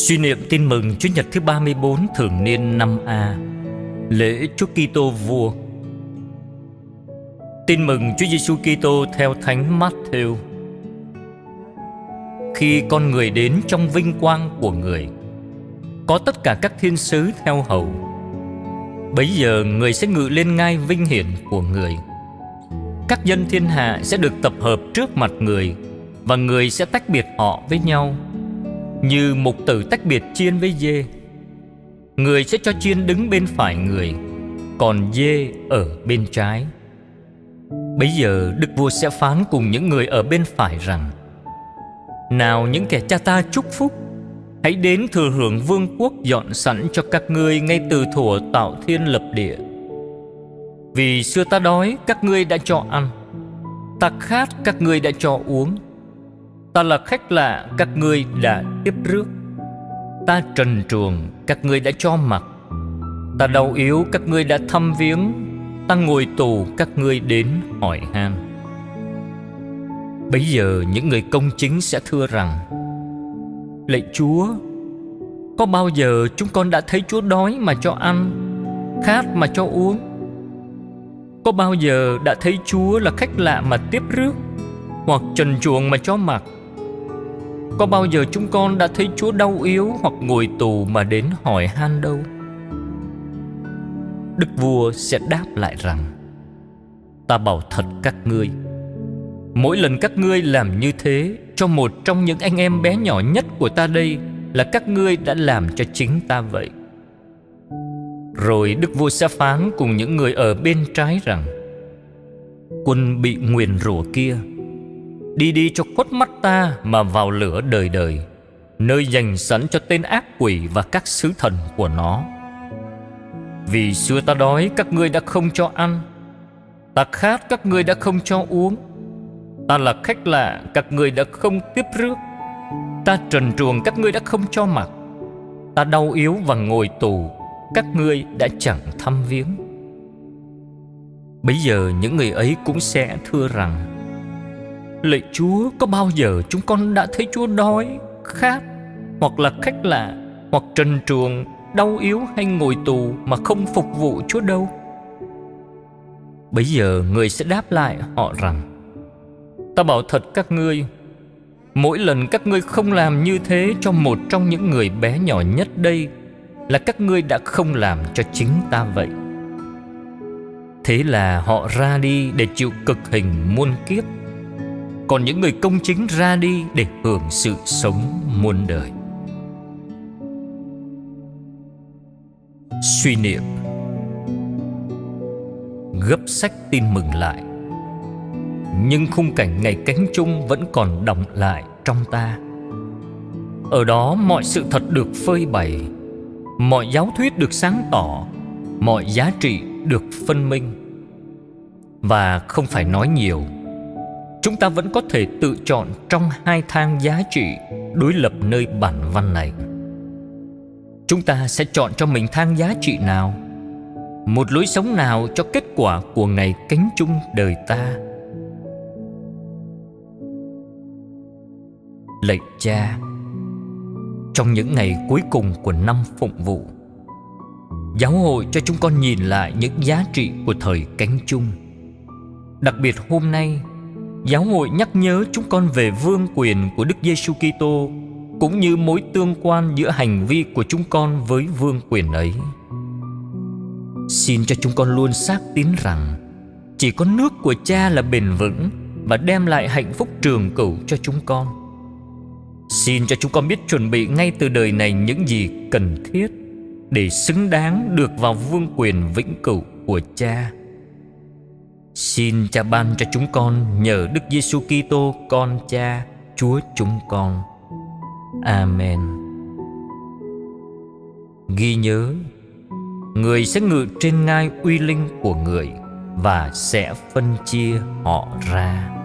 Suy niệm tin mừng Chúa Nhật thứ 34 thường niên năm A. Lễ Chúa Kitô vua. Tin mừng Chúa Giêsu Kitô theo Thánh Matthew. Khi con người đến trong vinh quang của người, Có tất cả các thiên sứ theo hầu. Bấy giờ người sẽ ngự lên ngai vinh hiển của người. Các dân thiên hạ sẽ được tập hợp trước mặt người Và người sẽ tách biệt họ với nhau như một tử tách biệt chiên với dê. Người sẽ cho chiên đứng bên phải người, Còn dê ở bên trái. Bây giờ Đức Vua sẽ phán cùng những người ở bên phải rằng, Nào những kẻ cha ta chúc phúc, Hãy đến thừa hưởng vương quốc dọn sẵn cho các ngươi ngay từ thuở tạo thiên lập địa. Vì xưa ta đói, các ngươi đã cho ăn. Ta khát, các ngươi đã cho uống. Ta là khách lạ, các ngươi đã tiếp rước Ta trần truồng, các ngươi đã cho mặt; Ta đau yếu, các ngươi đã thăm viếng. Ta ngồi tù, các ngươi đến hỏi han. Bây giờ những người công chính sẽ thưa rằng, Lạy Chúa, Có bao giờ chúng con đã thấy Chúa đói mà cho ăn, Khát mà cho uống? Có bao giờ đã thấy Chúa là khách lạ mà tiếp rước, Hoặc trần truồng mà cho mặc có bao giờ chúng con đã thấy Chúa đau yếu hoặc ngồi tù mà đến hỏi han đâu? Đức vua sẽ đáp lại rằng, Ta bảo thật các ngươi, Mỗi lần các ngươi làm như thế, Cho một trong những anh em bé nhỏ nhất của ta đây Là các ngươi đã làm cho chính ta vậy Rồi Đức vua sẽ phán cùng những người ở bên trái rằng, Quân bị nguyền rủa kia Đi đi cho khuất mắt ta mà vào lửa đời đời, Nơi dành sẵn cho tên ác quỷ và các sứ thần của nó. Vì xưa ta đói, các ngươi đã không cho ăn. Ta khát, các ngươi đã không cho uống. Ta là khách lạ, các ngươi đã không tiếp rước. Ta trần truồng, các ngươi đã không cho mặc. Ta đau yếu và ngồi tù, Các ngươi đã chẳng thăm viếng. Bây giờ những người ấy cũng sẽ thưa rằng Lạy Chúa, có bao giờ chúng con đã thấy Chúa đói, khát, hoặc là khách lạ, hoặc trần truồng, đau yếu hay ngồi tù mà không phục vụ Chúa đâu? Bây giờ người sẽ đáp lại họ rằng Ta bảo thật các ngươi Mỗi lần các ngươi không làm như thế cho một trong những người bé nhỏ nhất đây Là các ngươi đã không làm cho chính ta vậy Thế là họ ra đi để chịu cực hình muôn kiếp còn những người công chính ra đi để hưởng sự sống muôn đời. Suy niệm. Gấp sách tin mừng lại. Nhưng khung cảnh ngày cánh chung vẫn còn đọng lại trong ta. Ở đó mọi sự thật được phơi bày, mọi giáo thuyết được sáng tỏ, mọi giá trị được phân minh. Và không phải nói nhiều chúng ta vẫn có thể tự chọn trong hai thang giá trị đối lập nơi bản văn này. Chúng ta sẽ chọn cho mình thang giá trị nào? Một lối sống nào cho kết quả của ngày cánh chung đời ta? Lạy cha, trong những ngày cuối cùng của năm phụng vụ, giáo hội cho chúng con nhìn lại những giá trị của thời cánh chung. Đặc biệt hôm nay Giáo hội nhắc nhớ chúng con về vương quyền của Đức Giêsu Kitô, cũng như mối tương quan giữa hành vi của chúng con với vương quyền ấy. Xin cho chúng con luôn xác tín rằng, chỉ có nước của Cha là bền vững và đem lại hạnh phúc trường cửu cho chúng con. Xin cho chúng con biết chuẩn bị ngay từ đời này những gì cần thiết để xứng đáng được vào vương quyền vĩnh cửu của Cha. Xin Cha ban cho chúng con nhờ Đức Giêsu Kitô con Cha, Chúa chúng con. Amen. Ghi nhớ, người sẽ ngự trên ngai uy linh của người và sẽ phân chia họ ra.